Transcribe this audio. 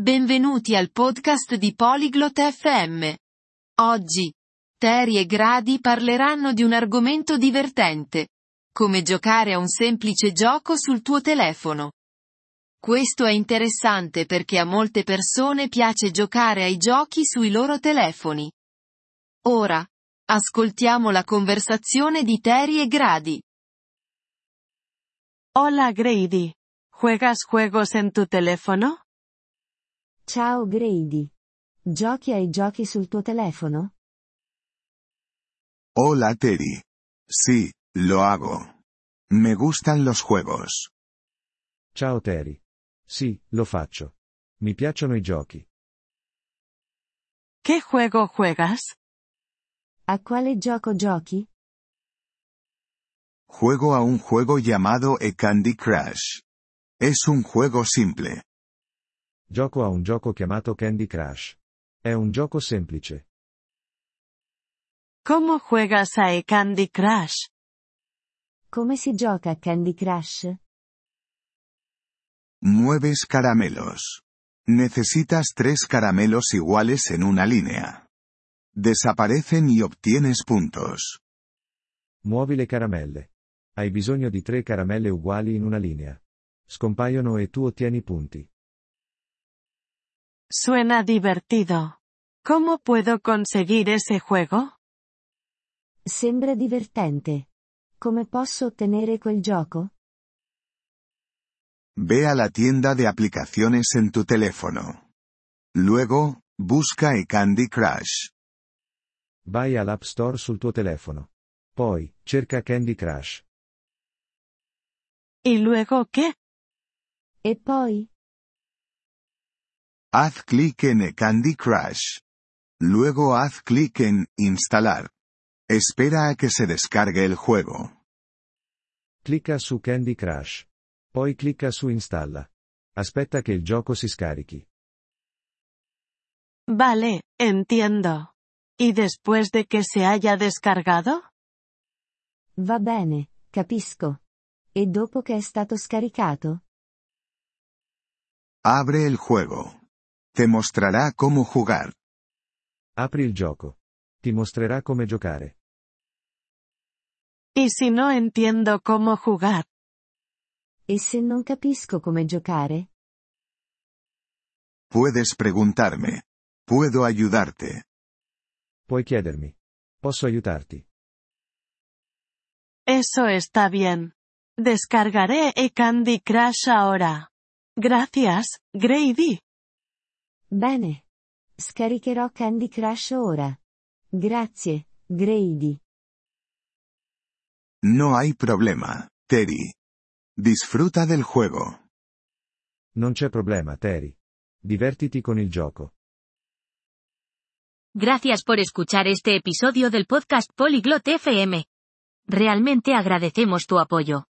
Benvenuti al podcast di Polyglot FM. Oggi, Terry e Grady parleranno di un argomento divertente. Come giocare a un semplice gioco sul tuo telefono. Questo è interessante perché a molte persone piace giocare ai giochi sui loro telefoni. Ora, ascoltiamo la conversazione di Terry e Grady. Hola Grady. ¿Juegas juegos en tu teléfono? Ciao Grady. Giochi ai giochi sul tuo telefono? Hola Terry. Sí, lo hago. Me gustan los juegos. Ciao Terry. Sì, lo faccio. Mi piacciono i giochi. ¿Qué juego juegas? A quale gioco giochi? Juego a un juego llamado e Candy Crush. Es un juego simple. Gioco a un gioco chiamato Candy Crush. È un gioco semplice. ¿Cómo juegas a Candy Crush? Come si gioca a Candy Crush? Mueves caramelos. Necesitas tres caramelos iguales en una línea. Desaparecen y obtienes puntos. Muovi le caramelle. Hai bisogno di tre caramelle uguali in una linea. Scompaiono e tu ottieni punti. Suena divertido. ¿Cómo puedo conseguir ese juego? Sembra divertente. Come posso ottenere quel gioco? Ve a la tienda de aplicaciones en tu teléfono. Luego, busca e Candy Crush. Vai all'App Store sul tuo telefono. Poi, cerca Candy Crush. ¿Y luego qué? E poi? Haz clic en Candy Crush. Luego haz clic en Instalar. Espera a que se descargue el juego. Clicca su Candy Crush. Poi clicca su Installa. Aspetta che il gioco si scarichi. Vale, entiendo. ¿Y después de que se haya descargado? Va bene, capisco. E dopo che è stato scaricato? Abre el juego. Te mostrará cómo jugar. Apri il gioco. Ti mostrerà come giocare. ¿Y si no entiendo cómo jugar? E se non capisco come giocare? Puedes preguntarme. Puedo ayudarte. Puoi chiedermi. Posso aiutarti. Eso está bien. Descargaré e Candy Crush ahora. Gracias, Grady. Bene. Scaricherò Candy Crush ora. Grazie, Grady. No hay problema, Terry. Disfruta del juego. Non c'è problema, Terry. Divertiti con il gioco. Gracias por escuchar este episodio del podcast Polyglot FM. Realmente agradecemos tu apoyo.